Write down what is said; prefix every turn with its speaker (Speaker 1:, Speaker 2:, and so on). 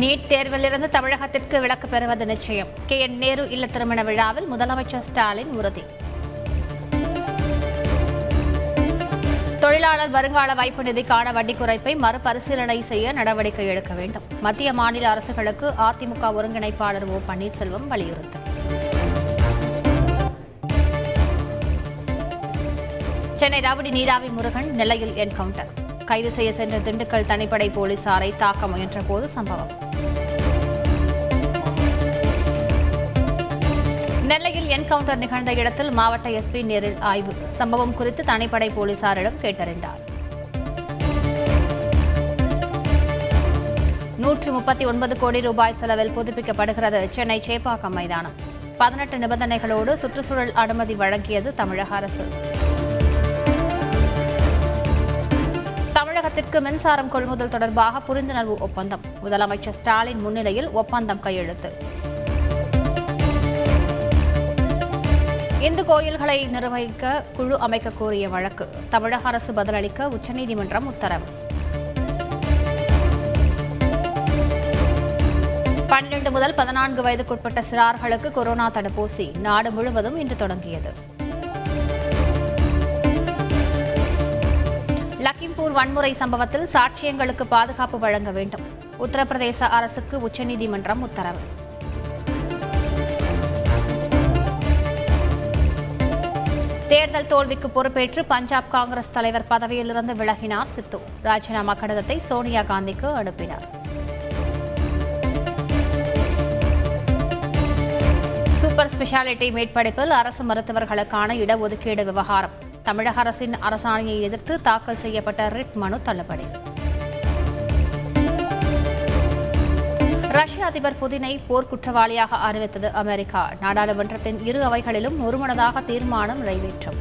Speaker 1: NEET தேர்விலிருந்து தமிழகத்திற்கு விலக்கு பெறுவது நிச்சயம். கே. என். நேரு இல்ல திருமண விழாவில் முதலமைச்சர் ஸ்டாலின் உறுதி. தொழிலாளர் வருங்கால வைப்பு நிதிக்கான வட்டி குறைப்பை மறுபரிசீலனை செய்ய நடவடிக்கை எடுக்க வேண்டும். மத்திய மாநில அரசுகளுக்கு அதிமுக ஒருங்கிணைப்பாளர் ஓ. பன்னீர்செல்வம் வலியுறுத்தல். சென்னை ரவுடி நீராவி முருகன் நெல்லையில் என்கவுண்டர். கைது செய்ய சென்ற திண்டுக்கல் தனிப்படை போலீசாரை தாக்க முயன்ற போது சம்பவம். நெல்லையில் என்கவுண்டர் நிகழ்ந்த இடத்தில் மாவட்ட எஸ்பி நேரில் ஆய்வு. சம்பவம் குறித்து தனிப்படை போலீசாரிடம் கேட்டறிந்தார். நூற்று முப்பத்தி ஒன்பது கோடி ரூபாய் செலவில் புதுப்பிக்கப்படுகிறது சென்னை சேப்பாக்கம் மைதானம். பதினெட்டு நிபந்தனைகளோடு சுற்றுச்சூழல் அனுமதி வழங்கியது தமிழக அரசு. தமிழகத்திற்கு மின்சாரம் கொள்முதல் தொடர்பாக புரிந்துணர்வு ஒப்பந்தம். முதலமைச்சர் ஸ்டாலின் முன்னிலையில் ஒப்பந்தம் கையெழுத்து. இந்து கோயில்களை நிர்வகிக்க குழு அமைக்க கோரிய வழக்கு. தமிழக அரசு பதிலளிக்க உச்சநீதிமன்றம் உத்தரவு. பன்னிரண்டு முதல் பதினான்கு வயதுக்குட்பட்ட சிறார்களுக்கு கொரோனா தடுப்பூசி. நாடு முழுவதும் இன்று தொடங்கியது. லக்கிம்பூர் வன்முறை சம்பவத்தில் சாட்சியங்களுக்கு பாதுகாப்பு வழங்க வேண்டும். உத்தரப்பிரதேச அரசுக்கு உச்சநீதிமன்றம் உத்தரவு. தேர்தல் தோல்விக்கு பொறுப்பேற்று பஞ்சாப் காங்கிரஸ் தலைவர் பதவியிலிருந்து விலகினார் சித்து. ராஜினாமா கடிதத்தை சோனியா காந்திக்கு அனுப்பினார். சூப்பர் ஸ்பெஷாலிட்டி மேற்படிப்பில் அரசு மருத்துவர்களுக்கான இடஒதுக்கீடு விவகாரம். தமிழக அரசின் அரசாணையை எதிர்த்து தாக்கல் செய்யப்பட்ட ரிட் மனு தள்ளுபடி. ரஷ்ய அதிபர் புதினை போர்க்குற்றவாளியாக அறிவித்தது அமெரிக்கா. நாடாளுமன்றத்தின் இரு அவைகளிலும் ஒருமனதாக தீர்மானம் நிறைவேற்றும்.